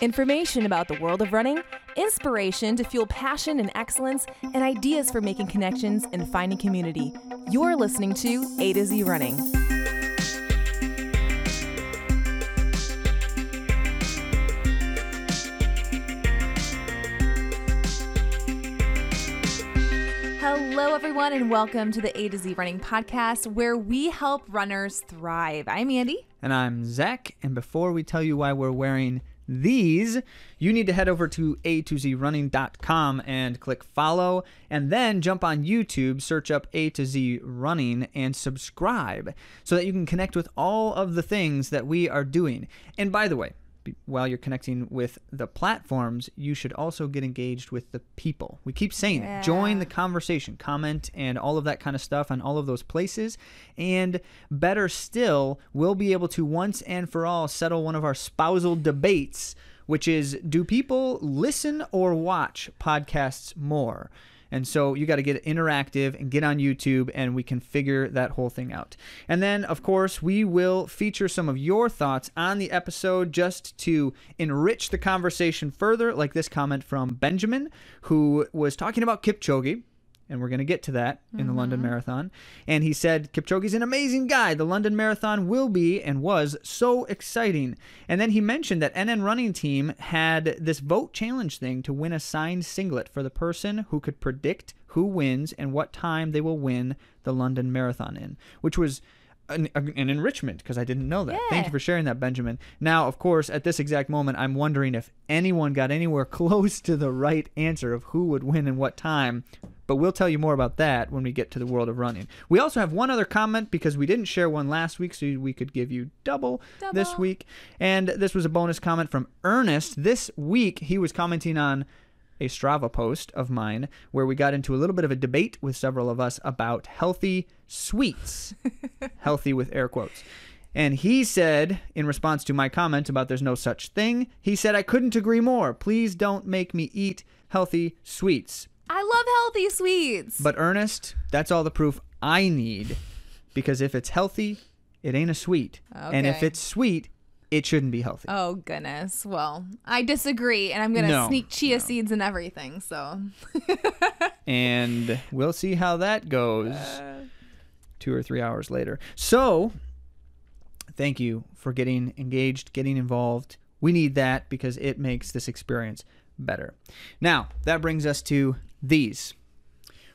Information about the world of running, inspiration to fuel passion and excellence, and ideas for making connections and finding community. You're listening to A to Z Running. Hello, everyone, and welcome to the A to Z Running Podcast, where we help runners thrive. I'm Andy. And I'm Zach. And before we tell you why we're wearing these, you need to head over to a2zrunning.com and click follow, and then jump on YouTube, search up A to Z Running, and subscribe so that you can connect with all of the things that we are doing. And by the way, while you're connecting with the platforms, you should also get engaged with the people. We keep saying it. Join the conversation, comment, and all of that kind of stuff on all of those places. And better still, we'll be able to once and for all settle one of our spousal debates, which is do people listen or watch podcasts more? And so you got to get interactive and get on YouTube, and we can figure that whole thing out. And then, of course, we will feature some of your thoughts on the episode just to enrich the conversation further, like this comment from Benjamin, who was talking about Kipchoge. And we're going to get to that in the London mm-hmm. Marathon. And he said, Kipchoge's an amazing guy. The London Marathon will be and was so exciting. And then he mentioned that NN Running Team had this vote challenge thing to win a signed singlet for the person who could predict who wins and what time they will win the London Marathon in, which was an, an enrichment because I didn't know that. Thank you for sharing that, Benjamin. Now, of course, at this exact moment, I'm wondering if anyone got anywhere close to the right answer of who would win and what time. But we'll tell you more about that when we get to the world of running. We also have one other comment because we didn't share one last week, so we could give you double, this week. And this was a bonus comment from Ernest. This week, he was commenting on a Strava post of mine where we got into a little bit of a debate with several of us about healthy sweets. healthy with air quotes. And he said, in response to my comment about there's no such thing, he said, I couldn't agree more. Please don't make me eat healthy sweets. I love healthy sweets. But Ernest, that's all the proof I need because if it's healthy, it ain't a sweet. And if it's sweet, it shouldn't be healthy. Oh goodness. Well, I disagree, and I'm gonna No, sneak chia no. seeds and everything. So and we'll see how that goes uh. two or three hours later. So, thank you for getting engaged, getting involved. We need that because it makes this experience better. Now, that brings us to these.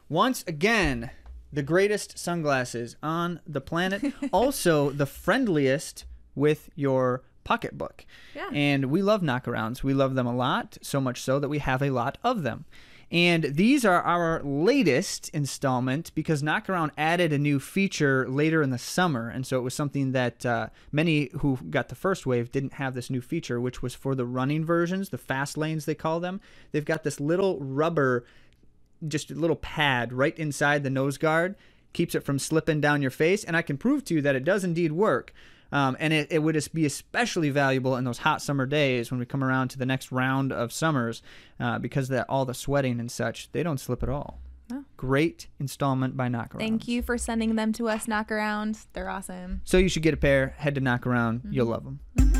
Once again, the greatest sunglasses on the planet, also the friendliest with your pocketbook. Yeah. And we love knockarounds. We love them a lot, so much so that we have a lot of them. And these are our latest installment because Knockaround added a new feature later in the summer. And so it was something that uh, many who got the first wave didn't have this new feature, which was for the running versions, the fast lanes, they call them. They've got this little rubber, just a little pad right inside the nose guard, keeps it from slipping down your face. And I can prove to you that it does indeed work. Um, and it, it would just be especially valuable in those hot summer days when we come around to the next round of summers uh, because that all the sweating and such, they don't slip at all. Oh. Great installment by Knockaround. thank you for sending them to us. Knockaround. They're awesome. So you should get a pair, head to Knockaround. You'll love them.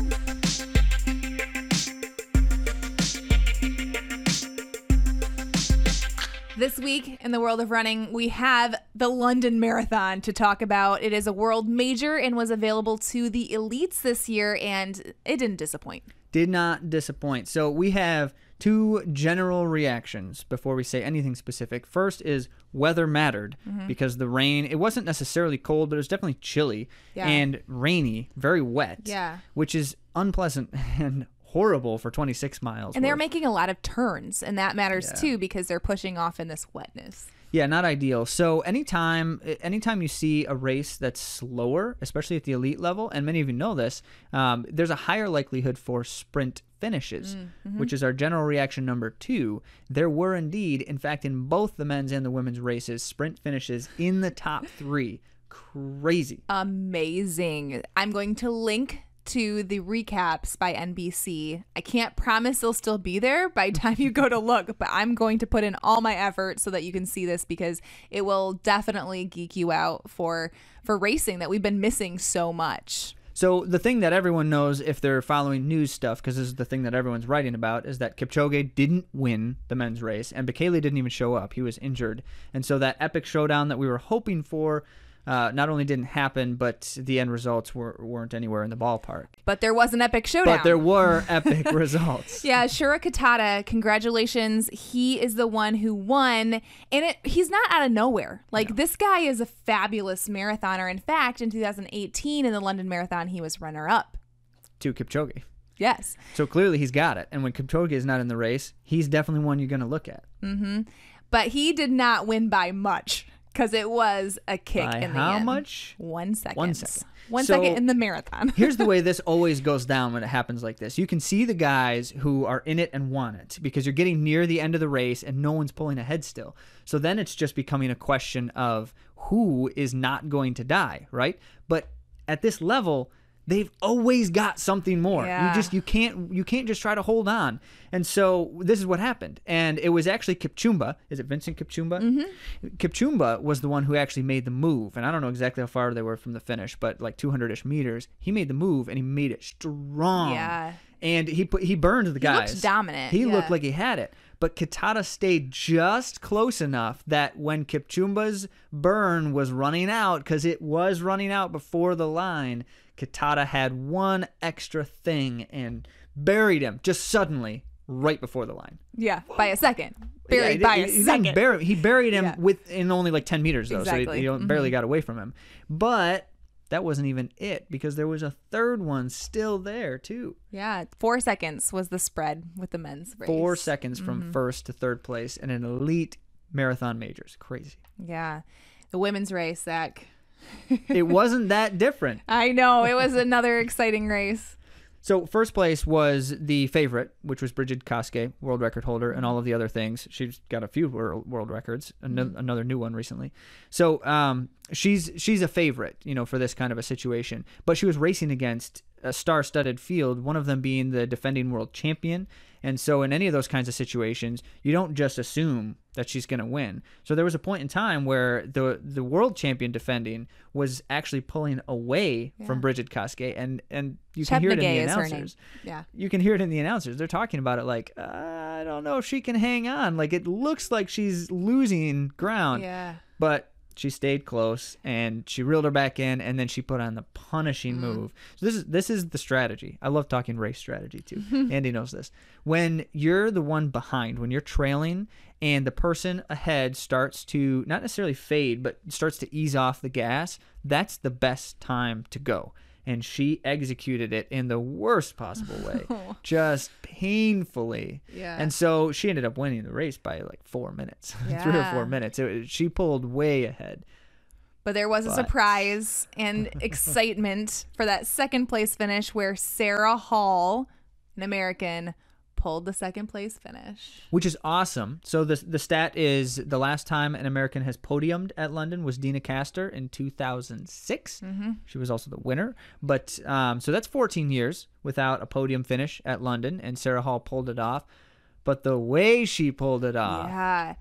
This week in the world of running, we have the London Marathon to talk about. It is a world major and was available to the elites this year, and it didn't disappoint. Did not disappoint. So we have two general reactions before we say anything specific. First is weather mattered mm-hmm. because the rain, it wasn't necessarily cold, but it was definitely chilly Yeah. and rainy, very wet. Yeah. Which is unpleasant and horrible for 26 miles. And they're making a lot of turns, and that matters Yeah. too because they're pushing off in this wetness. Yeah, not ideal. So anytime anytime you see a race that's slower, especially at the elite level, and many of you know this, um, there's a higher likelihood for sprint finishes, which is our general reaction number two. There were indeed, in fact, in both the men's and the women's races, sprint finishes in the top three. Crazy. Amazing. I'm going to link to the recaps by NBC. I can't promise they'll still be there by time you go to look, but I'm going to put in all my effort so that you can see this because it will definitely geek you out for for racing that we've been missing so much. So the thing that everyone knows if they're following news stuff, because this is the thing that everyone's writing about, is that Kipchoge didn't win the men's race, and Bekele didn't even show up. He was injured, and so that epic showdown that we were hoping for. Uh, not only didn't happen, but the end results were, weren't anywhere in the ballpark. But there was an epic showdown. But there were epic results. Yeah, Shura Kitata, congratulations. He is the one who won. And it he's not out of nowhere. Like this guy is a fabulous marathoner. In fact, in 2018 in the London Marathon, he was runner up. To Kipchoge. Yes. So clearly he's got it. And when Kipchoge is not in the race, he's definitely one you're going to look at. Mm-hmm. But he did not win by much because it was a kick By in the how end. much? One second. One second. One So- second in the marathon. Here's the way this always goes down when it happens like this. You can see the guys who are in it and want it because you're getting near the end of the race and no one's pulling ahead still. So then it's just becoming a question of who is not going to die, right? But at this level, they've always got something more. Yeah. You just you can't you can't just try to hold on. And so this is what happened. And it was actually Kipchumba. Is it Vincent Kipchumba? Mm-hmm. Kipchumba was the one who actually made the move. And I don't know exactly how far they were from the finish, but like 200ish meters. He made the move and he made it strong. Yeah. And he put he burned the looked guys. dominant, He looked like he had it. But Kitata stayed just close enough that when Kipchumba's burn was running out, because it was running out before the line, Kitata had one extra thing and buried him just suddenly right before the line. yeah, by a second. Buried Yeah, by he, a he second. bury- he buried him Yeah. within only like 10 meters, though. So Exactly. he, he Mhm. barely got away from him. But that wasn't even it because there was a third one still there, too. yeah, four seconds was the spread with the men's race. Four seconds from Mm-hmm. first to third place in an elite marathon majors. Crazy. Yeah, the women's race, Zach. It wasn't that different. I know it was another exciting race. So first place was the favorite, which was Brigid Kosgei, world record holder, and all of the other things. She's got a few world, world records, ano- another new one recently. So um, she's she's a favorite, you know, for this kind of a situation. But she was racing against a star-studded field, one of them being the defending world champion. And so in any of those kinds of situations, you don't just assume that she's going to win. So there was a point in time where the the world champion defending was actually pulling away from Brigid Kosgei, and and you can Chet hear it in the McGay is her name. announcers Yeah. you can hear it in the announcers. They're talking about it like, uh, I don't know if she can hang on. Like it looks like she's losing ground, Yeah. but she stayed close and she reeled her back in, and then she put on the punishing mm-hmm. move. So this is this is the strategy. I love talking race strategy too. Andy knows this. When you're the one behind, when you're trailing, and the person ahead starts to not necessarily fade, but starts to ease off the gas, that's the best time to go. And she executed it in the worst possible way, oh. just painfully. Yeah. And so she ended up winning the race by like four minutes, three or four minutes. It, she pulled way ahead. But there was a surprise and excitement for that second place finish where Sarah Hall, an American, pulled the second place finish. which is awesome. So the the stat is the last time an American has podiumed at London was Deena Kastor in 2006. Mm-hmm. She was also the winner. But um, so that's 14 years without a podium finish at London, and Sarah Hall pulled it off. But the way she pulled it off, Yeah.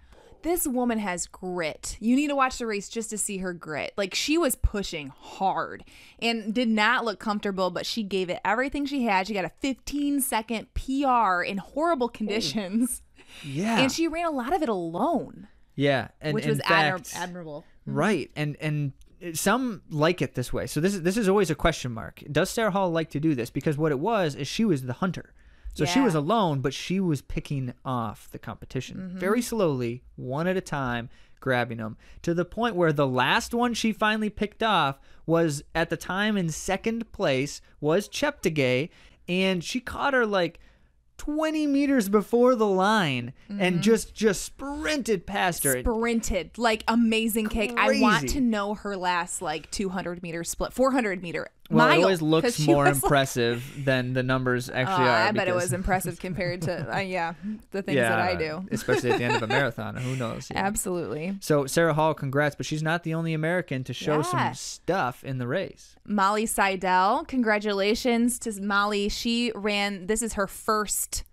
This woman has grit. You need to watch the race just to see her grit. Like she was pushing hard and did not look comfortable, but she gave it everything she had. She got a 15 second PR in horrible conditions. yeah, And she ran a lot of it alone, yeah, and which was admir- admirable. Mm-hmm. Right, and and some like it this way. So this is this is always a question mark. Does Sarah Hall like to do this? Because what it was is she was the hunter. So she was alone, but she was picking off the competition mm-hmm. very slowly, one at a time, grabbing them to the point where the last one she finally picked off was at the time in second place was Cheptegei, and she caught her like 20 meters before the line and mm-hmm. just just sprinted past her. sprinted like amazing kick. I want to know her last like 200 meter split, 400 meter Well, mile. it always looks more was, like- impressive than the numbers Uh, actually are. I bet it was impressive compared to uh, yeah the things yeah, that I do. especially at the end of a marathon. Who knows? yeah. Absolutely. So Sarah Hall, congrats, but she's not the only American to show Yeah. some stuff in the race. Molly Seidel, congratulations to Molly. She ran. This is her first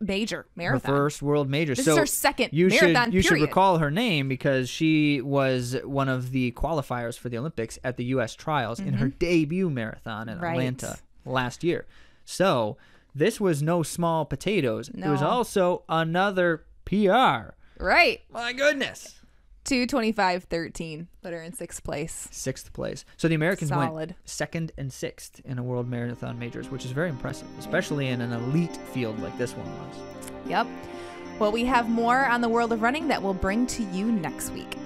major her marathon. first world major. This so is her second you marathon should you should recall her name because she was one of the qualifiers for the Olympics at the U.S. trials in her debut marathon in Mm-hmm. Right. Atlanta last year. So this was no small potatoes. It was also another PR. Right. My goodness. 225.13. that are in sixth place. Sixth place. So the Americans went second and sixth in a world marathon majors, which is very impressive, especially in an elite field like this one was. Yep. Well, we have more on the world of running that we'll bring to you next week.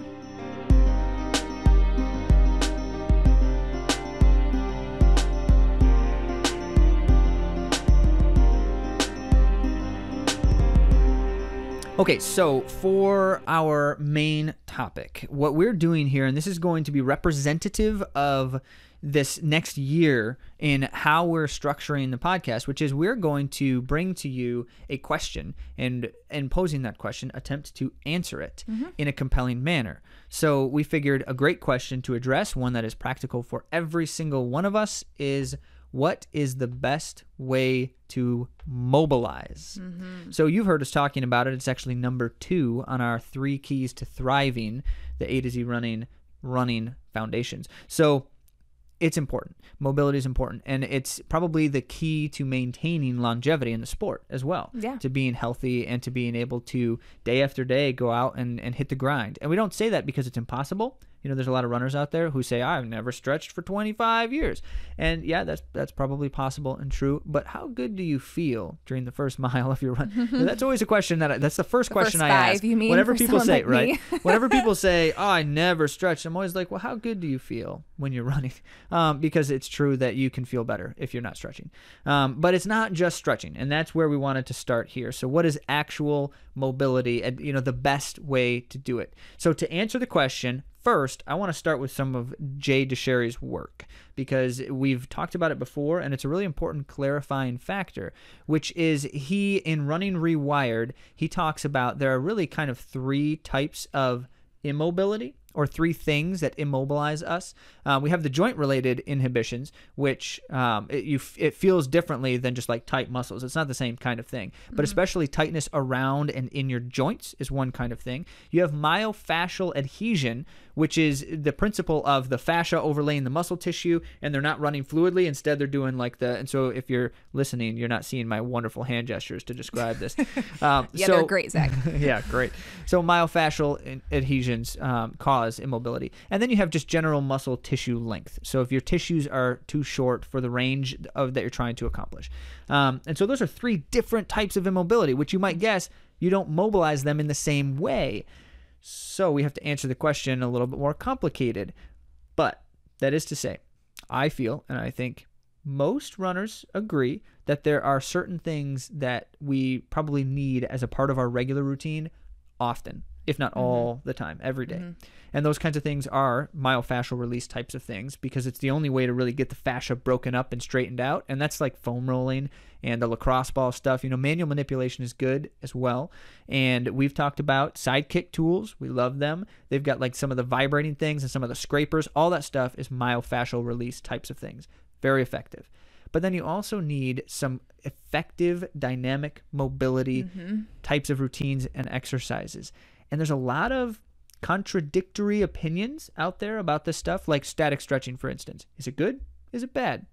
Okay, so for our main topic, what we're doing here, and this is going to be representative of this next year in how we're structuring the podcast, which is we're going to bring to you a question and and posing that question, attempt to answer it mm-hmm. in a compelling manner. So we figured a great question to address, one that is practical for every single one of us, is what is the best way to mobilize? Mm-hmm. So you've heard us talking about it. It's actually number two on our three keys to thriving, the A to Z running running foundations. So it's important. Mobility is important, and it's probably the key to maintaining longevity in the sport as well. Yeah. To being healthy and to being able to day after day go out and, and hit the grind. And we don't say that because it's impossible. You know, there's a lot of runners out there who say, I've never stretched for 25 years. And yeah, that's that's probably possible and true. But how good do you feel during the first mile of your run? That's always a question that I, that's the first question first I ask. you mean, Whenever people say, like right? me? Whenever people say, "Oh, I never stretched," I'm always like, "Well, how good do you feel when you're running?" Um, because it's true that you can feel better if you're not stretching. Um, but it's not just stretching, and that's where we wanted to start here. So, what is actual mobility, and you know, the best way to do it? So, to answer the question, first, I want to start with some of Jay Dicharry's work because we've talked about it before, and it's a really important clarifying factor, which is he in Running Rewired, he talks about there are really kind of three types of immobility or three things that immobilize us. Uh, we have the joint related inhibitions, which um, it, you, f- it feels differently than just like tight muscles. It's not the same kind of thing, but especially tightness around and in your joints is one kind of thing. You have myofascial adhesion, which is the principle of the fascia overlaying the muscle tissue and they're not running fluidly. Instead, they're doing like the, and so if you're listening, you're not seeing my wonderful hand gestures to describe this. Um, Yeah, so, they're great, Zach. yeah, great. So myofascial adhesions um, cause immobility, and then you have just general muscle tissue length. So if your tissues are too short for the range of that you're trying to accomplish, um, and so those are three different types of immobility, which you might guess you don't mobilize them in the same way. So we have to answer the question a little bit more complicated. But that is to say, I feel, and I think most runners agree, that there are certain things that we probably need as a part of our regular routine often, if not mm-hmm. all the time, every day. Mm-hmm. And those kinds of things are myofascial release types of things because it's the only way to really get the fascia broken up and straightened out. And that's like foam rolling and the lacrosse ball stuff. You know, manual manipulation is good as well. And we've talked about sidekick tools. We love them. They've got like some of the vibrating things and some of the scrapers. All that stuff is myofascial release types of things. Very effective. But then you also need some effective dynamic mobility mm-hmm. types of routines and exercises. And there's a lot of contradictory opinions out there about this stuff, like static stretching, for instance. Is it good? Is it bad?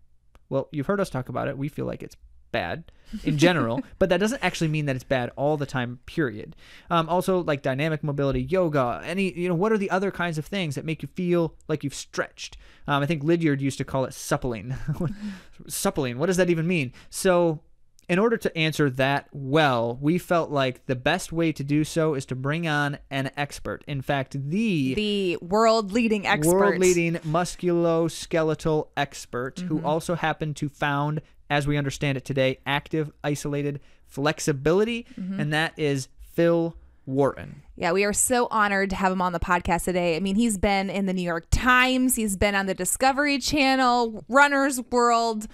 Well, you've heard us talk about it. We feel like it's bad in general, but that doesn't actually mean that it's bad all the time, period. Um, also, like dynamic mobility, yoga, any, you know, what are the other kinds of things that make you feel like you've stretched? Um, I think Lydiard used to call it suppling. suppling, what does that even mean? So, in order to answer that well, we felt like the best way to do so is to bring on an expert. In fact, the, The world leading expert. world leading musculoskeletal expert who mm-hmm. also happened to found, as we understand it today, active isolated flexibility, mm-hmm. and that is Phil Wharton. Yeah, we are so honored to have him on the podcast today. I mean, he's been in the New York Times, he's been on the Discovery Channel, Runner's World.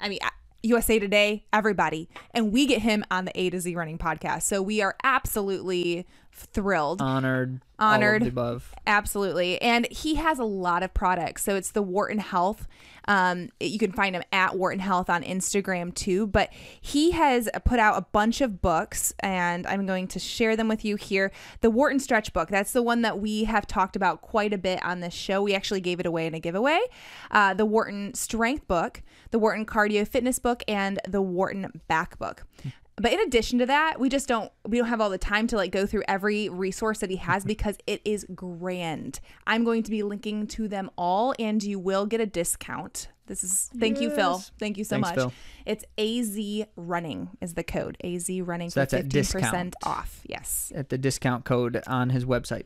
I mean, USA Today, everybody. And we get him on the A to Z Running podcast. So we are absolutely thrilled. Honored. Honored. All of the above. Absolutely. And he has a lot of products. So it's the Wharton Health. Um, you can find him at Wharton Health on Instagram too. But he has put out a bunch of books, and I'm going to share them with you here. The Wharton Stretch book, that's the one that we have talked about quite a bit on this show. We actually gave it away in a giveaway. Uh, the Wharton Strength book, the Wharton Cardio Fitness book, and the Wharton Back book. But in addition to that, we just don't we don't have all the time to like go through every resource that he has because it is grand. I'm going to be linking to them all and you will get a discount. This is thank you Phil. Thank you so Thanks, much. Phil. It's AZ running is the code. AZ running So that's for 15% off. Yes. at the discount code on his website.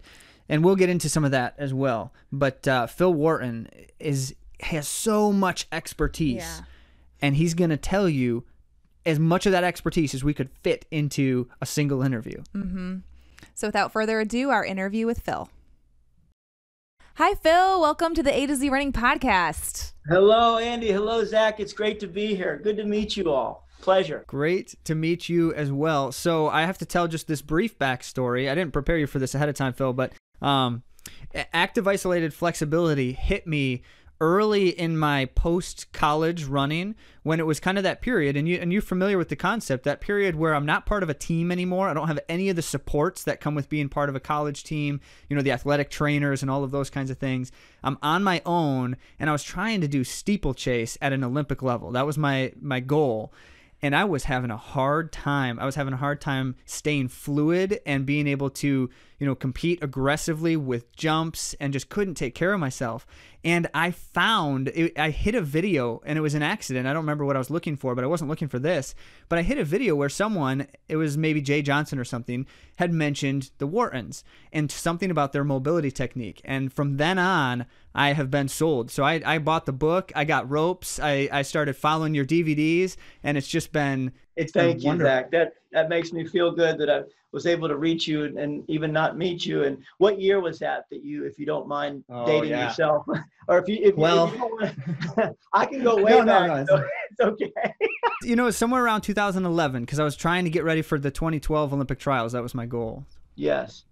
And we'll get into some of that as well. But uh, Phil Wharton is has so much expertise, Yeah. and he's going to tell you as much of that expertise as we could fit into a single interview. So without further ado, our interview with Phil. Hi Phil, welcome to the A to Z running podcast. Hello, Andy. Hello, Zach. It's great to be here. Good to meet you all. Pleasure. Great to meet you as well. So I have to tell just this brief backstory. I didn't prepare you for this ahead of time, Phil, but um, active isolated flexibility hit me early in my post college running when it was kind of that period and you and you're familiar with the concept that period where I'm not part of a team anymore I don't have any of the supports that come with being part of a college team you know the athletic trainers and all of those kinds of things I'm on my own and I was trying to do steeplechase at an Olympic level that was my my goal and I was having a hard time. I was having a hard time staying fluid and being able to, you know, compete aggressively with jumps and just couldn't take care of myself. And I found it, I hit a video and it was an accident. I don't remember what I was looking for, but I wasn't looking for this. But I hit a video where someone, it was maybe Jay Johnson or something, had mentioned the Whartons and something about their mobility technique. And from then on, I have been sold. So I, I bought the book, I got ropes, I, I started following your DVDs, and it's just been it's Thank you, wonderful. Zach. That that makes me feel good that I was able to reach you and, and even not meet you. And what year was that that you, if you don't mind Oh, dating yeah. yourself, or if you, if, you- Well- if you don't want, I can go way No, no, back. no, so it's okay. You know, somewhere around 2011, because I was trying to get ready for the 2012 Olympic trials. That was my goal. Yes.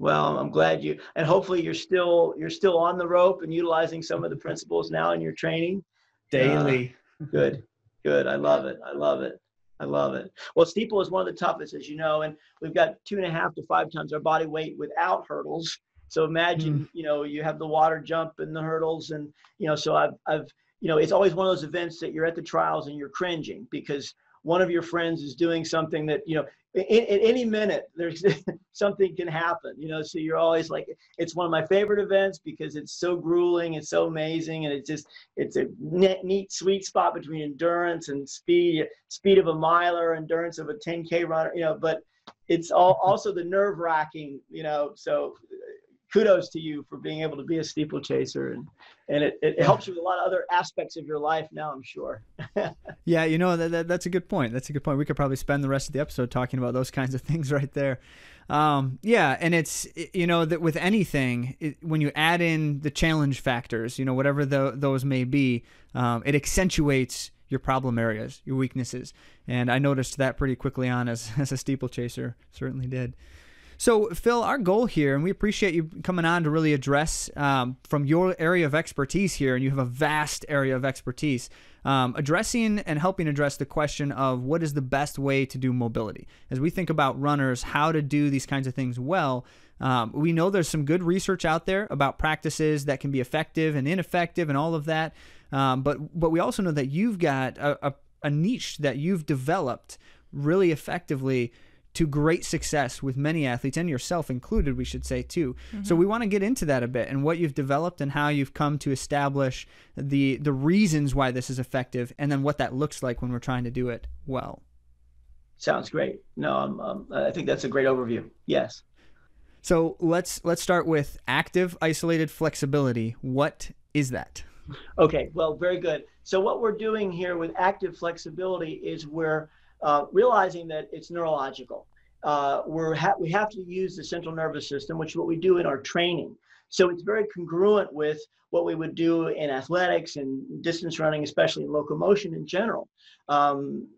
Well, I'm glad you, and hopefully you're still you're still on the rope and utilizing some of the principles now in your training. Daily. Uh, good, good. I love it. I love it. I love it. Well, steeple is one of the toughest, as you know, and we've got two and a half to five times our body weight without hurdles. So imagine, hmm. you know, you have the water jump and the hurdles, and you know, so I've, I've, you know, it's always one of those events that you're at the trials and you're cringing because one of your friends is doing something that, you know, at, any minute there's something can happen, you know. So you're always like, it's one of my favorite events because it's so grueling, it's so amazing, and it's just it's a neat, neat sweet spot between endurance and speed speed of a miler endurance of a 10k runner you know but it's all also the nerve wracking you know so uh, kudos to you for being able to be a steeplechaser and and it, it helps you with a lot of other aspects of your life now i'm sure Yeah, you know that, that that's a good point. That's a good point. We could probably spend the rest of the episode talking about those kinds of things right there. Um, yeah, and it's you know that with anything, it, when you add in the challenge factors, you know whatever tho- those may be, um, it accentuates your problem areas, your weaknesses, and I noticed that pretty quickly on as as a steeplechaser. Certainly did. So, Phil, our goal here, and we appreciate you coming on to really address um, from your area of expertise here, and you have a vast area of expertise, um, addressing and helping address the question of what is the best way to do mobility. As we think about runners, how to do these kinds of things well, um, we know there's some good research out there about practices that can be effective and ineffective and all of that. Um, but but we also know that you've got a, a, a niche that you've developed really effectively to great success with many athletes and yourself included we should say too. So we want to get into that a bit and what you've developed and how you've come to establish the the reasons why this is effective and then what that looks like when we're trying to do it well. Sounds great. No I'm, um, i think that's a great overview. Yes. So let's let's start with active isolated flexibility. What is that? Okay, well, very good. So what we're doing here with active flexibility is we're uh, realizing that it's neurological. Uh, we're ha- we have to use the central nervous system, which is what we do in our training. So it's very congruent with what we would do in athletics and distance running, especially in locomotion in general. Um,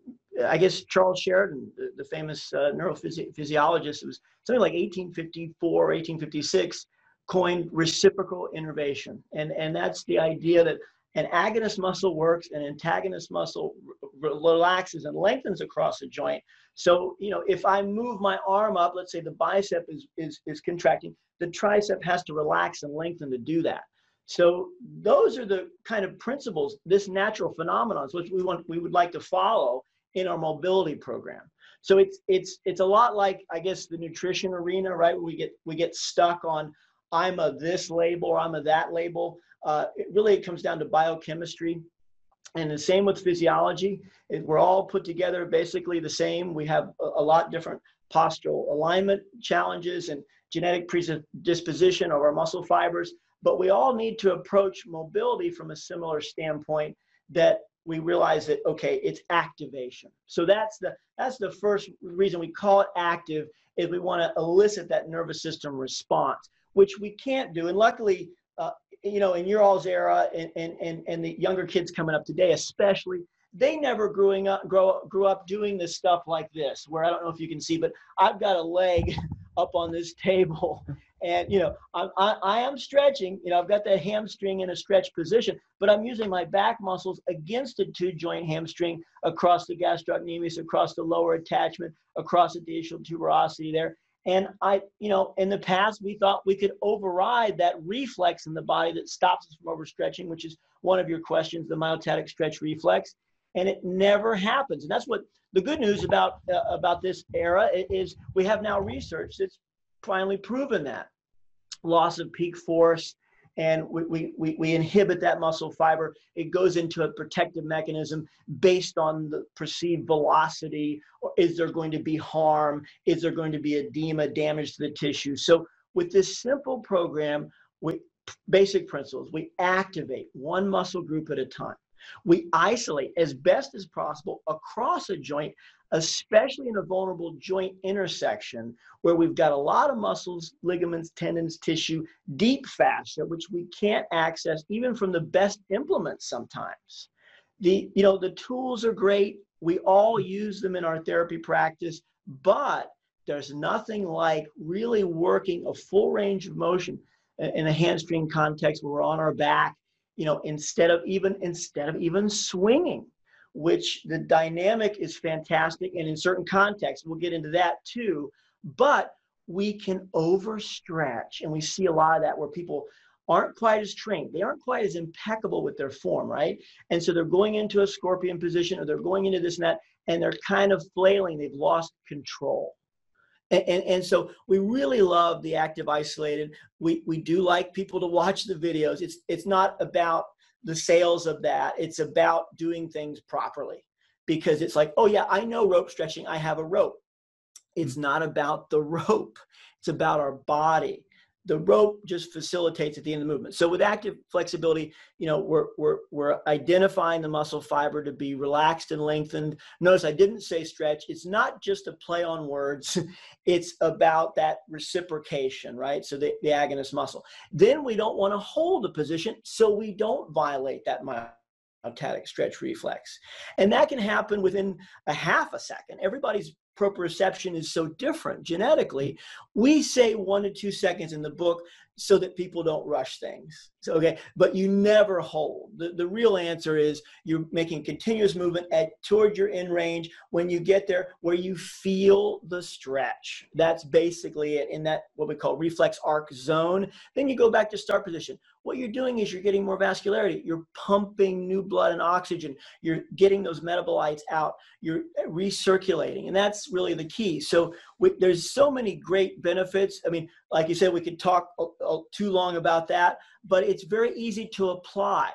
I guess Charles Sherrington, the, the famous uh, neurophysiologist, it was something like 1854, 1856, coined reciprocal innervation. And, and that's the idea that an agonist muscle works and antagonist muscle relaxes and lengthens across a joint. So, you know, if I move my arm up, let's say the bicep is, is, is contracting, the tricep has to relax and lengthen to do that. So those are the kind of principles, this natural phenomenon, which we want, we would like to follow in our mobility program. So it's it's it's a lot like I guess the nutrition arena, right? We get we get stuck on I'm a this label or I'm a that label. Uh, it really it comes down to biochemistry, and the same with physiology. It, we're all put together basically the same. We have a, a lot different postural alignment challenges and genetic predisposition of our muscle fibers, but we all need to approach mobility from a similar standpoint that we realize that okay it's activation so that's the that's the first reason we call it active is we want to elicit that nervous system response which we can't do and luckily uh, you know in your all's era and, and and and the younger kids coming up today especially they never growing up grow grew up doing this stuff like this where i don't know if you can see but i've got a leg up on this table. And you know I, I, I, am stretching you know i've got the hamstring in a stretch position but i'm using my back muscles against the two joint hamstring across the gastrocnemius across the lower attachment across the distal tuberosity there and i you know in the past we thought we could override that reflex in the body that stops us from overstretching which is one of your questions the myotatic stretch reflex. And it never happens. And that's what the good news about uh, about this era is we have now research that's finally proven that. Loss of peak force, and we, we, we, inhibit that muscle fiber. It goes into a protective mechanism based on the perceived velocity. Is there going to be harm? Is there going to be edema, damage to the tissue? So with this simple program, we basic principles, we activate one muscle group at a time. We isolate as best as possible across a joint especially in a vulnerable joint intersection where we've got a lot of muscles, ligaments, tendons, tissue, deep fascia, which we can't access even from the best implements sometimes. The, you know, the tools are great. We all use them in our therapy practice, but there's nothing like really working a full range of motion in a hamstring context where we're on our back, you know, instead of even instead of even swinging which the dynamic is fantastic. And in certain contexts, we'll get into that too. But we can overstretch. And we see a lot of that where people aren't quite as trained. They aren't quite as impeccable with their form, right? And so they're going into a scorpion position or they're going into this and and they're kind of flailing. They've lost control. And, and, and, so we really love the active isolated. We, we do like people to watch the videos. It's, it's not about the sales of that. It's about doing things properly because it's like, oh, yeah, I know rope stretching. I have a rope. It's mm. not about the rope, it's about our body the rope just facilitates at the end of the movement. So with active flexibility, you know, we're, we're, we're identifying the muscle fiber to be relaxed and lengthened. Notice I didn't say stretch. It's not just a play on words. It's about that reciprocation, right? So the, the agonist muscle. Then we don't want to hold a position so we don't violate that myotatic stretch reflex. And that can happen within a half a second. Everybody's proprioception is so different genetically. We say one to two seconds in the book so that people don't rush things. So, okay, but you never hold. The, the real answer is you're making continuous movement at toward your end range. When you get there, where you feel the stretch, that's basically it in that what we call reflex arc zone. Then you go back to start position. What you're doing is you're getting more vascularity. You're pumping new blood and oxygen. You're getting those metabolites out. You're recirculating, and that's really the key. So we, there's so many great benefits. I mean, like you said, we could talk too long about that, but it's very easy to apply.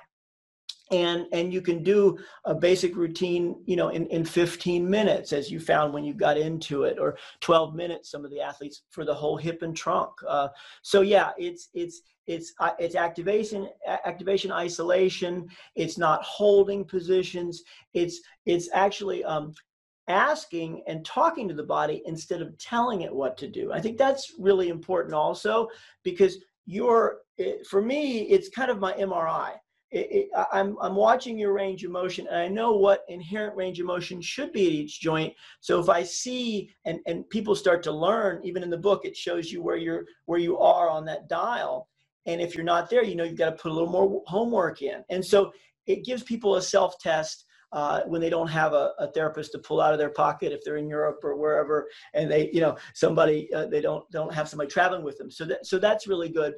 And, and you can do a basic routine, you know, in, in 15 minutes, as you found when you got into it, or 12 minutes. Some of the athletes for the whole hip and trunk. Uh, so yeah, it's it's it's uh, it's activation activation isolation. It's not holding positions. It's it's actually um, asking and talking to the body instead of telling it what to do. I think that's really important also because you're, for me, it's kind of my MRI it, it, I'm, I'm watching your range of motion and I know what inherent range of motion should be at each joint. So if I see and, and people start to learn, even in the book, it shows you where you're where you are on that dial. And if you're not there, you know you've got to put a little more homework in. And so it gives people a self-test uh, when they don't have a, a, therapist to pull out of their pocket if they're in Europe or wherever, and they, you know, somebody uh, they don't don't have somebody traveling with them. So that so that's really good.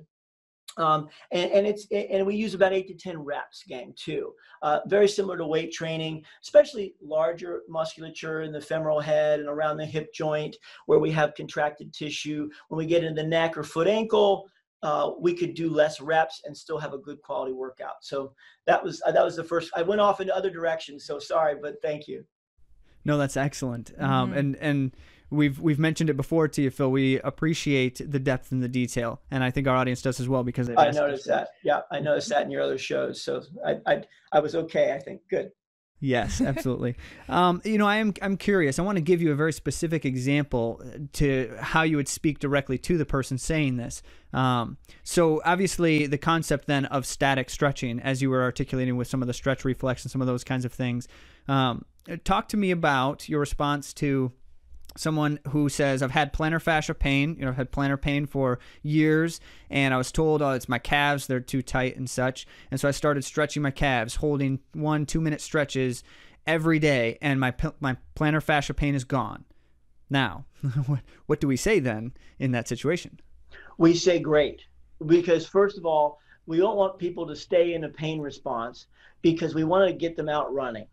Um, and, and, it's and we use about eight to ten reps gang too. Uh, very similar to weight training especially larger musculature in the femoral head and around the hip joint where we have contracted tissue. When we get into the neck or foot ankle uh, we could do less reps and still have a good quality workout. So that was uh, that was the first i went off in other directions so sorry but thank you. No that's excellent. Um, mm-hmm. and and we've we've mentioned it before to you, Phil. We appreciate the depth and the detail, and I think our audience does as well because I noticed that. Yeah, I noticed that in your other shows. So I I, I was okay. I think good. Yes, absolutely. um, you know, I am I'm curious. I want to give you a very specific example to how you would speak directly to the person saying this. Um, so obviously, the concept then of static stretching, as you were articulating with some of the stretch reflex and some of those kinds of things. Um, talk to me about your response to someone who says I've had plantar fascia pain, you know, I've had plantar pain for years, and I was told, oh, it's my calves, they're too tight and such, and so I started stretching my calves, holding one two minute stretches every day, and my my plantar fascia pain is gone. Now, what what do we say then in that situation? We say great, because first of all, we don't want people to stay in a pain response because we want to get them out running.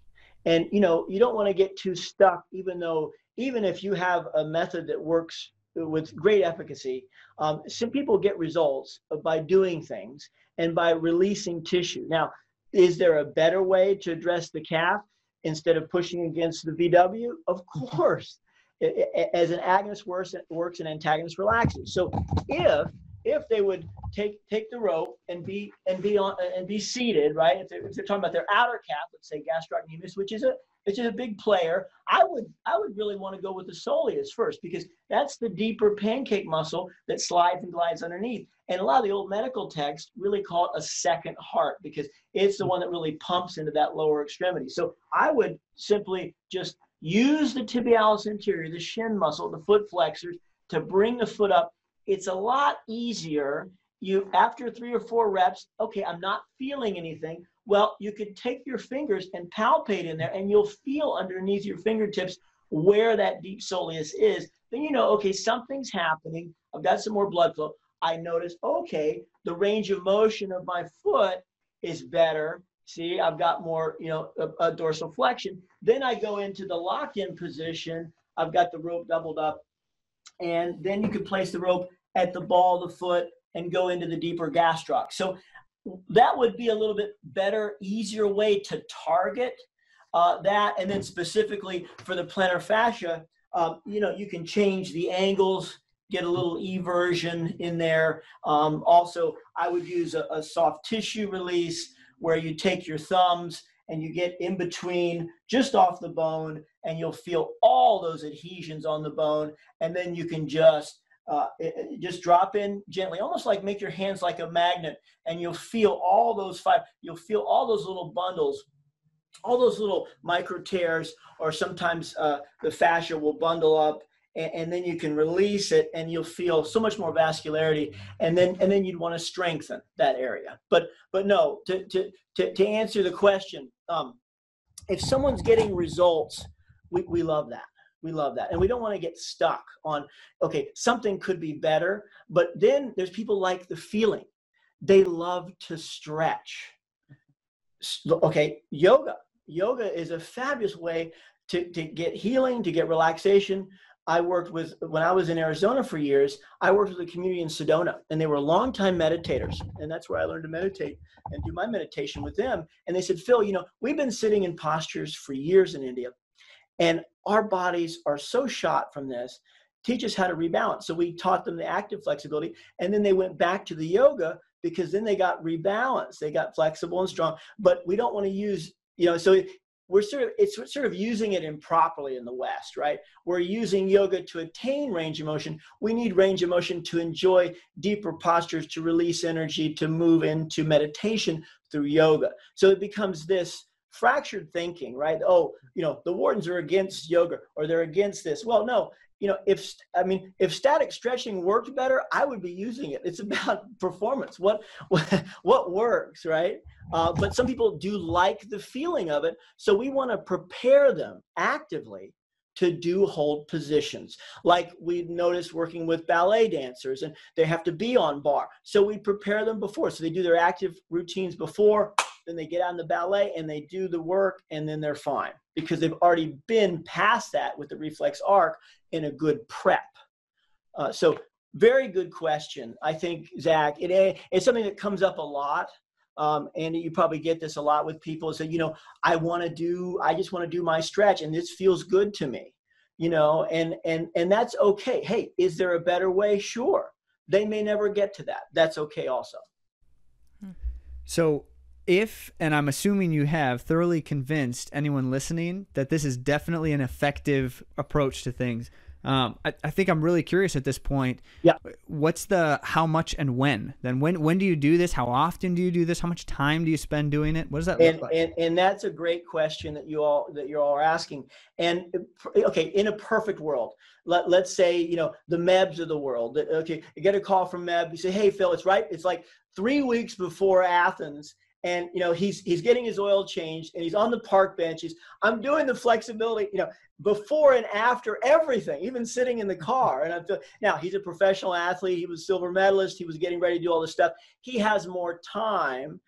And you know, you don't want to get too stuck, even though even if you have a method that works with great efficacy, um, some people get results by doing things and by releasing tissue. Now, is there a better way to address the calf instead of pushing against the VW? Of course. As an agonist works, works an antagonist relaxes. So if if they would take take the rope and be and be on and be seated, right? If they're, if they're talking about their outer calf, let's say gastrocnemius, which is a is a big player. I would I would really want to go with the soleus first because that's the deeper pancake muscle that slides and glides underneath. And a lot of the old medical texts really call it a second heart because it's the one that really pumps into that lower extremity. So I would simply just use the tibialis anterior, the shin muscle, the foot flexors to bring the foot up. It's a lot easier. You after three or four reps, okay, I'm not feeling anything. Well, you could take your fingers and palpate in there, and you'll feel underneath your fingertips where that deep soleus is. Then you know, okay, something's happening. I've got some more blood flow. I notice, okay, the range of motion of my foot is better. See, I've got more, you know, a, a dorsal flexion. Then I go into the lock-in position. I've got the rope doubled up, and then you can place the rope at the ball of the foot and go into the deeper gastroc. So that would be a little bit better, easier way to target uh, that. And then specifically for the plantar fascia, um, you know, you can change the angles, get a little eversion in there. Um, also, I would use a, a soft tissue release where you take your thumbs and you get in between just off the bone and you'll feel all those adhesions on the bone and then you can just uh, it, just drop in gently, almost like make your hands like a magnet, and you'll feel all those five. You'll feel all those little bundles, all those little micro tears, or sometimes uh, the fascia will bundle up, and, and, then you can release it, and you'll feel so much more vascularity, and then and then you'd want to strengthen that area. But but no, to to to, to answer the question, um, if someone's getting results, we, we love that we love that. And we don't want to get stuck on, okay, something could be better. But then there's people like the feeling. They love to stretch. Okay, yoga. Yoga is a fabulous way to, to get healing, to get relaxation. I worked with, when I was in Arizona for years, I worked with a community in Sedona, and they were longtime meditators. And that's where I learned to meditate and do my meditation with them. And they said, Phil, you know, we've been sitting in postures for years in India. And our bodies are so shot from this. Teach us how to rebalance. So we taught them the active flexibility, and then they went back to the yoga because then they got rebalanced. They got flexible and strong. But we don't want to use, you know, so we're sort of it's sort of using it improperly in the west right we're using yoga to attain range of motion we need range of motion to enjoy deeper postures to release energy to move into meditation through yoga. So it becomes this fractured thinking, right? Oh, you know, the Whartons are against yoga or they're against this. Well, no, you know, if I mean, if static stretching worked better, I would be using it. It's about performance. What what, what works, right? Uh, but some people do like the feeling of it, so we want to prepare them actively to do hold positions. Like we notice working with ballet dancers, and they have to be on bar, so we prepare them before. So they do their active routines before, then they get on the ballet and they do the work, and then they're fine because they've already been past that with the reflex arc in a good prep. Uh, so very good question. I think Zach, it, it's something that comes up a lot. Um, and you probably get this a lot with people say, you know, I want to do, I just want to do my stretch and this feels good to me, you know, and, and, and that's okay. Hey, is there a better way? Sure. They may never get to that. That's okay also. So if, and I'm assuming you have thoroughly convinced anyone listening that this is definitely an effective approach to things, um, I, I, think I'm really curious at this point. Yeah. What's the how much and when? Then when when do you do this? How often do you do this? How much time do you spend doing it? What does that and, look like? And and that's a great question that you all that you all are asking. And okay, in a perfect world, let let's say you know the Mebs of the world. Okay, you get a call from Meb. You say, Hey Phil, it's right. It's like three weeks before Athens and you know he's he's getting his oil changed and he's on the park benches i'm doing the flexibility you know before and after everything even sitting in the car. And i'm now he's a professional athlete. He was silver medalist. He was getting ready to do all this stuff. He has more time.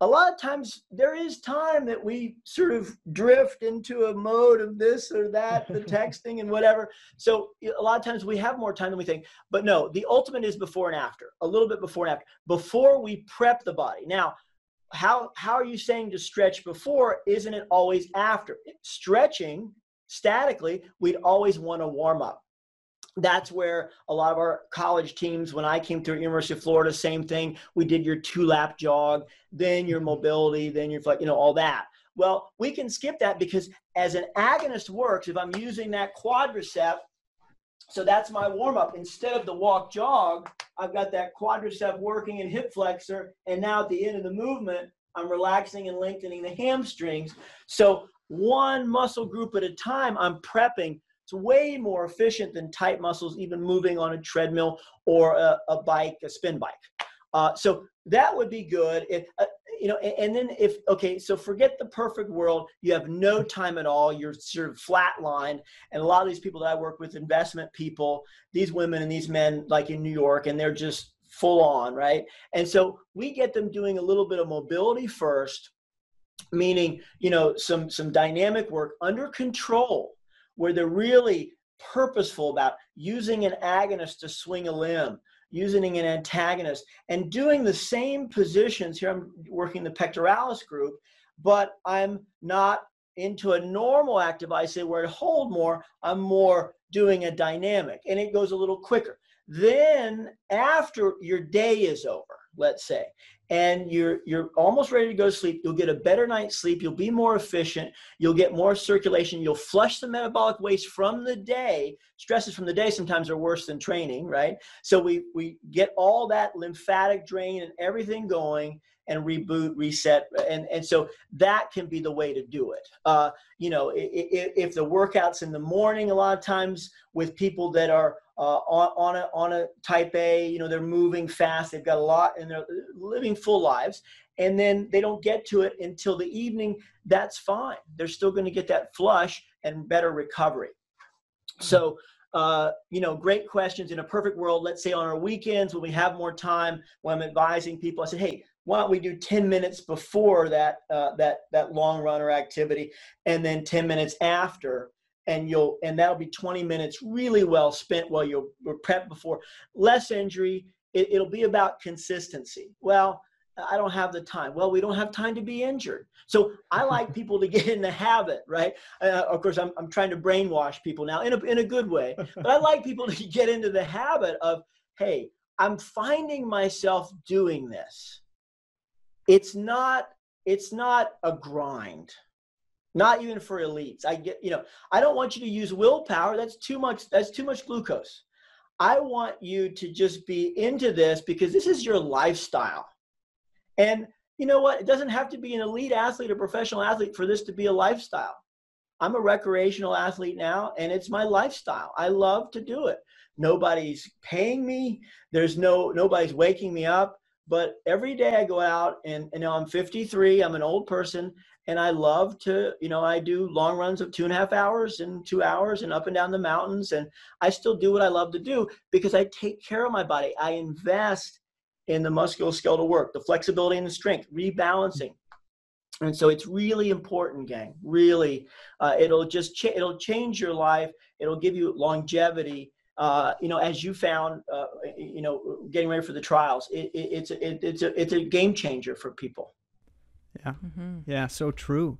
A lot of times there is time that we sort of drift into a mode of this or that the texting and whatever. So a lot of times we have more time than we think. But no the ultimate is before and after a little bit before and after before we prep the body. Now how how are you saying to stretch before? Isn't it always after? Stretching statically we'd always want to warm up. That's where a lot of our college teams when i came through university of florida same thing. We did your two lap jog then your mobility then your you know all that. Well we can skip that because as an agonist works if i'm using that quadricep so that's my warm up. Instead of the walk jog, I've got that quadricep working and hip flexor. And now at the end of the movement, I'm relaxing and lengthening the hamstrings. So one muscle group at a time, I'm prepping. It's way more efficient than tight muscles, even moving on a treadmill or a, a bike, a spin bike. Uh, so that would be good. If, uh, you know, and, then if okay, so forget the perfect world. You have no time at all. You're sort of flatlined. And a lot of these people that I work with, investment people, these women and these men, like in New York, and they're just full on, right? And so we get them doing a little bit of mobility first, meaning you know some some dynamic work under control, where they're really purposeful about using an agonist to swing a limb using an antagonist and doing the same positions. Here I'm working the pectoralis group, but I'm not into a normal active ISA where I hold more, I'm more doing a dynamic and it goes a little quicker. Then after your day is over, let's say, and you're you're almost ready to go to sleep. You'll get a better night's sleep. You'll be more efficient. You'll get more circulation. You'll flush the metabolic waste from the day. Stresses from the day sometimes are worse than training right? So we we get all that lymphatic drain and everything going and reboot reset. And and so that can be the way to do it. Uh, you know if, if the workouts in the morning a lot of times with people that are uh, on, on, a, on a type A, you know, they're moving fast, they've got a lot, and they're living full lives. And then they don't get to it until the evening. That's fine. They're still going to get that flush and better recovery. So, uh, you know, great questions. In a perfect world, let's say on our weekends when we have more time, when I'm advising people, I said, hey, why don't we do 10 minutes before that uh, that that long runner activity, and then 10 minutes after, and you'll and that'll be 20 minutes really well spent while you're, you're prepped before. Less injury it, it'll be about consistency. Well i don't have the time. Well we don't have time to be injured. So i like people to get in the habit right? Uh, of course I'm, I'm trying to brainwash people now in a, in a good way but i like people to get into the habit of hey i'm finding myself doing this. It's not it's not a grind not even for elites. I get, you know, I don't want you to use willpower. That's too much. That's too much glucose. I want you to just be into this because this is your lifestyle. And you know what? It doesn't have to be an elite athlete or professional athlete for this to be a lifestyle. I'm a recreational athlete now, and it's my lifestyle. I love to do it. Nobody's paying me. There's no nobody's waking me up. But every day I go out, and you know I'm 53. I'm an old person, and I love to, you know, I do long runs of two and a half hours and two hours and up and down the mountains, and I still do what I love to do because I take care of my body. I invest in the musculoskeletal work, the flexibility and the strength, rebalancing. And so it's really important, gang. Really, uh, it'll just ch- it'll change your life. It'll give you longevity. Uh, you know, as you found, uh, you know, getting ready for the trials, it, it, it's a, it, it's a it's a game changer for people. Yeah, mm-hmm. yeah, so true.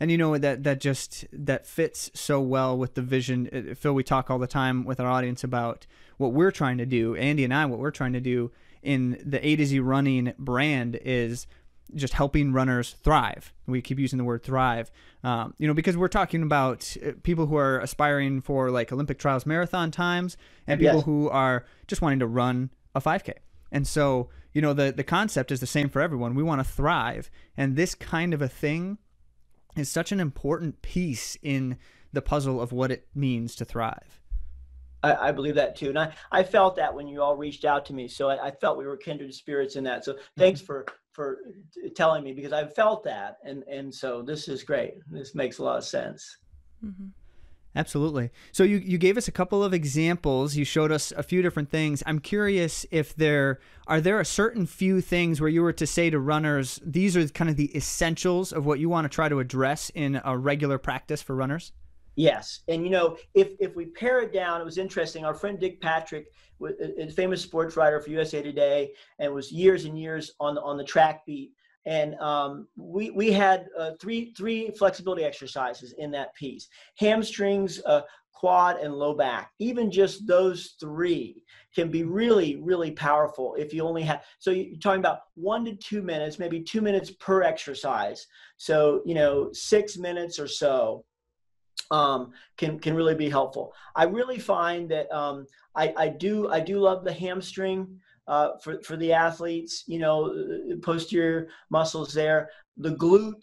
And you know that that just that fits so well with the vision. Phil, we talk all the time with our audience about what we're trying to do. Andy and I, what we're trying to do in the A to Z running brand is just helping runners thrive. We keep using the word thrive, um, you know, because we're talking about uh, people who are aspiring for like Olympic trials marathon times and people yes. who are just wanting to run a 5K. And so, you know, the, the concept is the same for everyone. We want to thrive. And this kind of a thing is such an important piece in the puzzle of what it means to thrive. I, I, believe that too. And I, I felt that when you all reached out to me. So I, I felt we were kindred spirits in that. So thanks mm-hmm. for for telling me because I felt that. And and so this is great. This makes a lot of sense. Mm-hmm. Absolutely. So you, you gave us a couple of examples. You showed us a few different things. I'm curious if there are there a certain few things where you were to say to runners, these are kind of the essentials of what you want to try to address in a regular practice for runners? Yes, and you know, if if we pare it down, it was interesting. Our friend Dick Patrick, a famous sports writer for USA Today, and was years and years on the on the track beat. And um, we we had uh, three three flexibility exercises in that piece: hamstrings, uh, quad, and low back. Even just those three can be really really powerful if you only have. So you're talking about one to two minutes, maybe two minutes per exercise. So you know, six minutes or so um, can can really be helpful. I really find that um, I, I do I do love the hamstring uh, for for the athletes. You know, posterior muscles there. The glute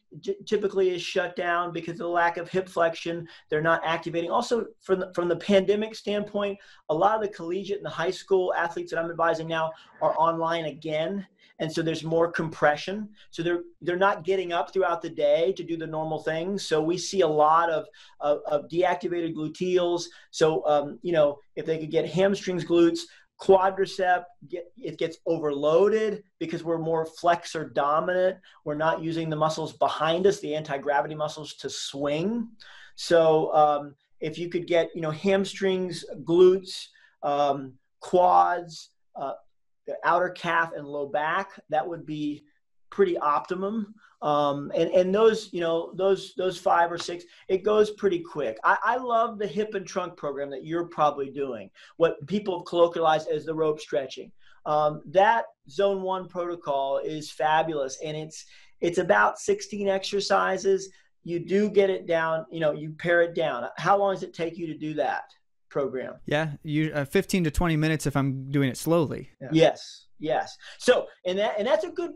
typically is shut down because of the lack of hip flexion. They're not activating. Also, from the, from the pandemic standpoint, a lot of the collegiate and the high school athletes that I'm advising now are online again and so there's more compression so they're they're not getting up throughout the day to do the normal things so we see a lot of of, of deactivated gluteals so um, you know if they could get hamstrings glutes quadricep get, it gets overloaded because we're more flexor dominant we're not using the muscles behind us the anti-gravity muscles to swing so um, if you could get you know hamstrings glutes um, quads uh, the outer calf and low back, that would be pretty optimum. Um, and, and those, you know, those, those five or six, it goes pretty quick. I, I love the hip and trunk program that you're probably doing, what people have colloquialized as the rope stretching. Um, that zone one protocol is fabulous. And it's, it's about 16 exercises. You do get it down, you know, you pare it down. How long does it take you to do that? program. Yeah, you uh, 15 to 20 minutes if I'm doing it slowly. Yeah. Yes, yes. So, and that and that's a good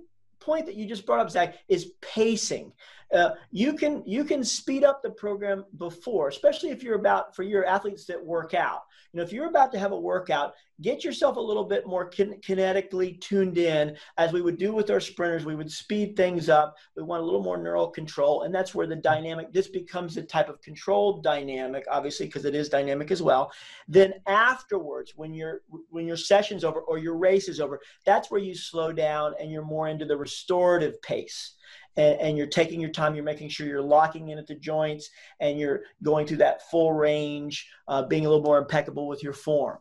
point that you just brought up, Zach, is pacing. Uh, you can you can speed up the program before, especially if you're about for your athletes that work out. You know, if you're about to have a workout, get yourself a little bit more kin- kinetically tuned in, as we would do with our sprinters. We would speed things up. We want a little more neural control, and that's where the dynamic. This becomes a type of controlled dynamic, obviously, because it is dynamic as well. Then afterwards, when your when your session's over or your race is over, that's where you slow down and you're more into the restorative pace and, and, you're taking your time. You're making sure you're locking in at the joints and you're going through that full range, uh, being a little more impeccable with your form.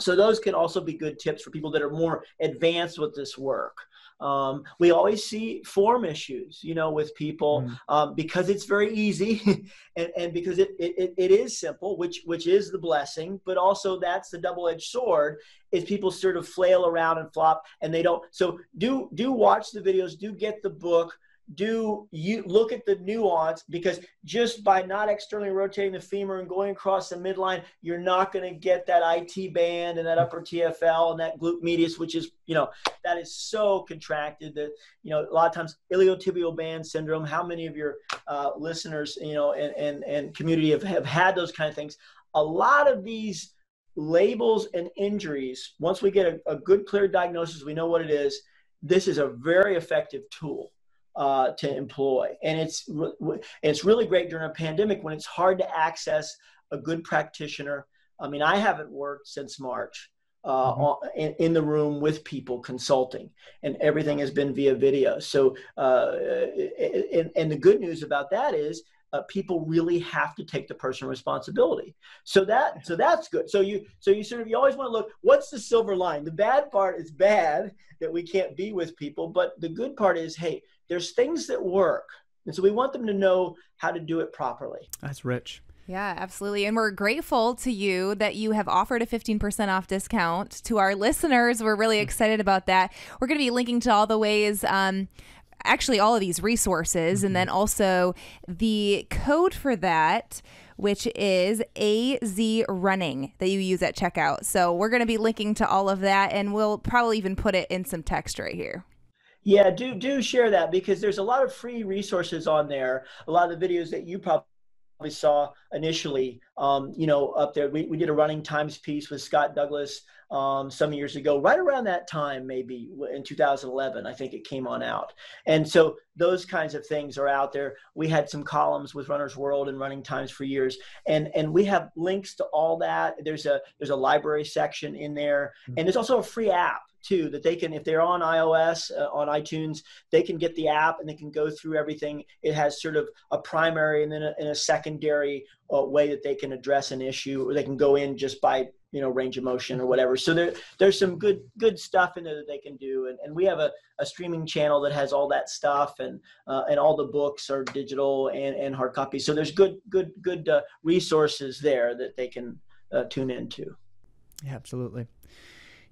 So those can also be good tips for people that are more advanced with this work. Um, we always see form issues, you know, with people mm. um, because it's very easy and, and because it, it, it is simple, which, which is the blessing, but also that's the double-edged sword is people sort of flail around and flop and they don't. So do, do watch the videos, do get the book, do you look at the nuance because just by not externally rotating the femur and going across the midline you're not going to get that IT band and that upper TFL and that glute medius which is you know that is so contracted that you know a lot of times iliotibial band syndrome how many of your uh, listeners you know and, and and community have, have had those kind of things. A lot of these labels and injuries once we get a, a good clear diagnosis we know what it is this is a very effective tool uh, to employ. And it's, it's really great during a pandemic when it's hard to access a good practitioner. I mean, I haven't worked since March. Uh, mm-hmm. in, in, the room with people consulting, and everything has been via video. So, uh, and, and the good news about that is uh, people really have to take the personal responsibility. So that so that's good. So you so you sort of you always want to look what's the silver line. The bad part is bad that we can't be with people, but the good part is hey, there's things that work. And so we want them to know how to do it properly. That's rich. Yeah, absolutely. And we're grateful to you that you have offered a 15% off discount to our listeners. We're really hmm. excited about that. We're going to be linking to all the ways. Um, actually, all of these resources, mm-hmm. and then also the code for that which is AZ Running that you use at checkout. So we're going to be linking to all of that, and we'll probably even put it in some text right here. Yeah, do do share that because there's a lot of free resources on there. A lot of the videos that you probably saw initially, um, you know, up there. We, we did a running times piece with Scott Douglas um, some years ago, right around that time, maybe in 2011, I think it came on out. And so those kinds of things are out there. We had some columns with Runner's World and Running Times for years, and and we have links to all that. There's a there's a library section in there, mm-hmm. and there's also a free app too that they can if they're on ios uh, on itunes they can get the app and they can go through everything it has sort of a primary and then a, and a secondary uh, way that they can address an issue or they can go in just by you know range of motion or whatever. So there there's some good good stuff in there that they can do. And, and we have a, a streaming channel that has all that stuff and uh, and all the books are digital and, and hard copy. so there's good good good uh, resources there that they can uh, tune into. Yeah absolutely.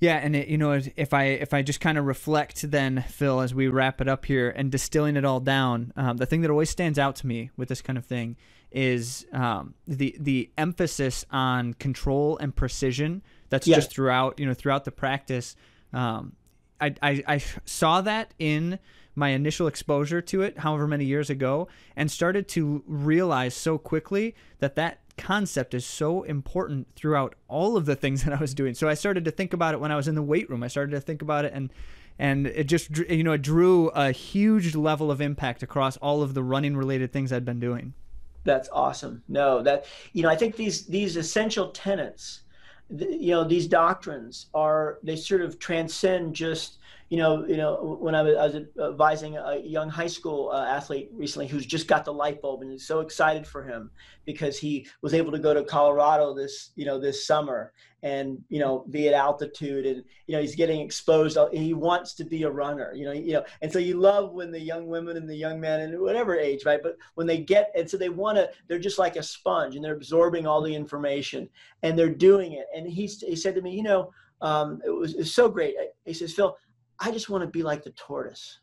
Yeah, and it, you know, if I if I just kind of reflect, then Phil, as we wrap it up here and distilling it all down, um, the thing that always stands out to me with this kind of thing is um, the the emphasis on control and precision. That's just throughout you know throughout the practice. Um, I, I I saw that in my initial exposure to it, however many years ago, and started to realize so quickly that that concept is so important throughout all of the things that I was doing. So I started to think about it when I was in the weight room. I started to think about it and and it just you know it drew a huge level of impact across all of the running related things I'd been doing. That's awesome. No, that you know I think these these essential tenets you know these doctrines are they sort of transcend just you know, you know, when I was, I was advising a young high school uh, athlete recently who's just got the light bulb and is so excited for him because he was able to go to Colorado this, you know, this summer and you know be at altitude and you know he's getting exposed. He wants to be a runner you know you know and so you love when the young women and the young men and whatever age right? But when they get and so they want to they're just like a sponge and they're absorbing all the information and they're doing it. And he, he said to me you know um, it, was, it was so great. He says phil I just want to be like the tortoise.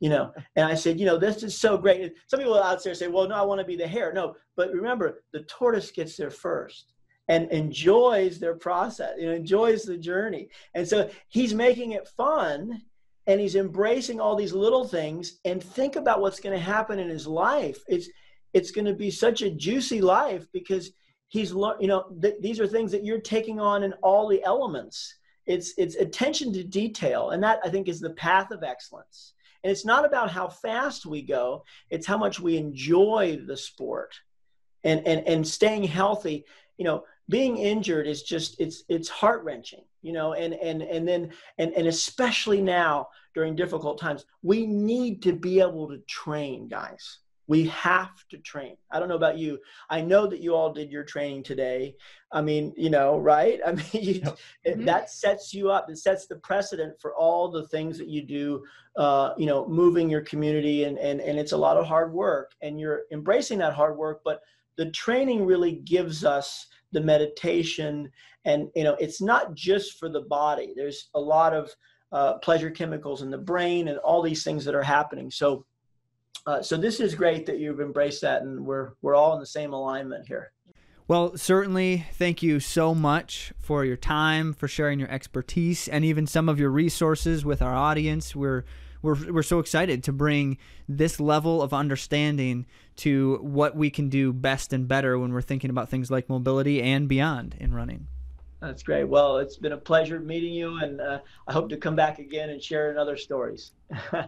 You know, and I said, you know, this is so great. Some people out there say, well, no, I want to be the hare. No, but remember, the tortoise gets there first and enjoys their process, know, enjoys the journey. And so he's making it fun and he's embracing all these little things and think about what's going to happen in his life. It's it's going to be such a juicy life because he's you know th- these are things that you're taking on in all the elements it's it's attention to detail, and that I think is the path of excellence. And it's not about how fast we go; it's how much we enjoy the sport, and and and staying healthy. You know, being injured is just it's it's heart wrenching. You know, and and and then and and especially now during difficult times, we need to be able to train, guys we have to train. I don't know about you. I know that you all did your training today. I mean, you know, right? I mean, you, mm-hmm. that sets you up. It sets the precedent for all the things that you do. Uh, you know, moving your community, and and and it's a lot of hard work, and you're embracing that hard work. But the training really gives us the meditation, and you know, it's not just for the body. There's a lot of uh, pleasure chemicals in the brain, and all these things that are happening. So uh, so this is great that you've embraced that, and we're we're all in the same alignment here. Well, certainly, thank you so much for your time, for sharing your expertise, and even some of your resources with our audience. We're we're, we're so excited to bring this level of understanding to what we can do best and better when we're thinking about things like mobility and beyond in running. That's great. Well, it's been a pleasure meeting you, and uh, I hope to come back again and share in other stories.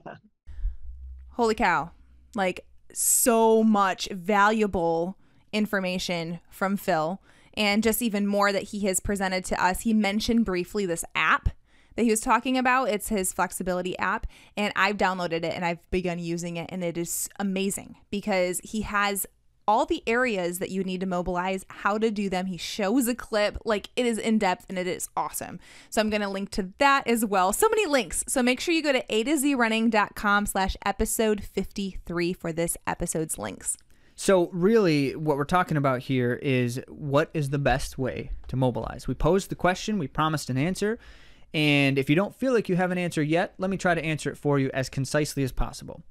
Holy cow. Like, so much valuable information from Phil, and just even more that he has presented to us. He mentioned briefly this app that he was talking about. It's his flexibility app, and I've downloaded it and I've begun using it, and it is amazing because he has all the areas that you need to mobilize, how to do them. He shows a clip, like it is in depth and it is awesome. So I'm going to link to that as well. So many links. So make sure you go to a to z running.com slash episode 53 for this episode's links. So, really, what we're talking about here is what is the best way to mobilize? We posed the question, we promised an answer, and if you don't feel like you have an answer yet, let me try to answer it for you as concisely as possible.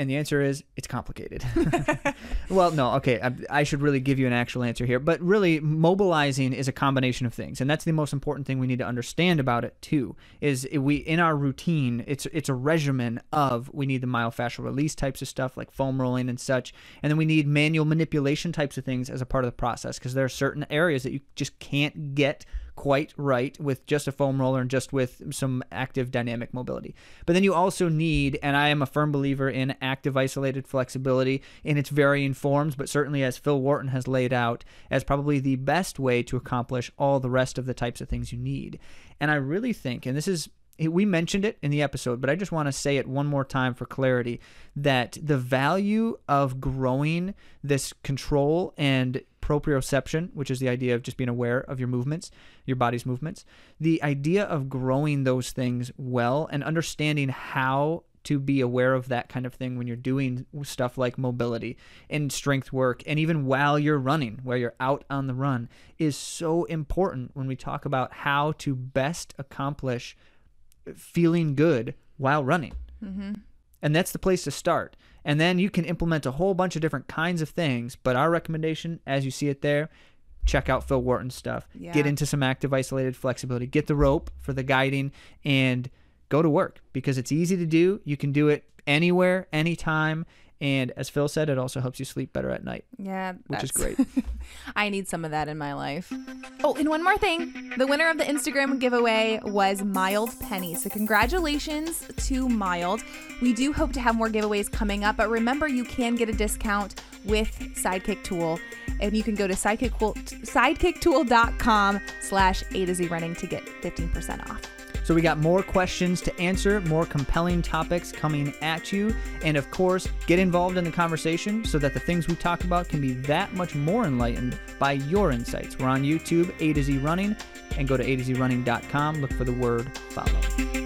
And the answer is it's complicated. well, no, okay, I, I, should really give you an actual answer here. But really, mobilizing is a combination of things, and that's the most important thing we need to understand about it too. Is we in our routine, it's it's a regimen of we need the myofascial release types of stuff like foam rolling and such, and then we need manual manipulation types of things as a part of the process because there are certain areas that you just can't get quite right with just a foam roller and just with some active dynamic mobility. But then you also need, and I am a firm believer in active isolated flexibility in its varying forms, but certainly as Phil Wharton has laid out as probably the best way to accomplish all the rest of the types of things you need. And I really think, and this is we mentioned it in the episode, but I just want to say it one more time for clarity that the value of growing this control and proprioception, which is the idea of just being aware of your movements, your body's movements, the idea of growing those things well and understanding how to be aware of that kind of thing when you're doing stuff like mobility and strength work and even while you're running where you're out on the run is so important when we talk about how to best accomplish feeling good while running mm-hmm. And that's the place to start and then you can implement a whole bunch of different kinds of things. But our recommendation, as you see it there, check out Phil Wharton's stuff. Yeah. Get into some active isolated flexibility. Get the rope for the guiding and go to work because it's easy to do. You can do it anywhere, anytime, and as Phil said, it also helps you sleep better at night. Yeah. Which is great. I need some of that in my life. Oh, and one more thing. The winner of the Instagram giveaway was Mild Penny. So congratulations to Mild. We do hope to have more giveaways coming up, but remember you can get a discount with Sidekick Tool. And you can go to sidekick, sidekicktool.com slash A to Z running to get 15% off. So we got more questions to answer, more compelling topics coming at you. And of course, get involved in the conversation so that the things we talk about can be that much more enlightened by your insights. We're on YouTube, A to Z Running, and go to A to Z Running.com. Look for the word follow.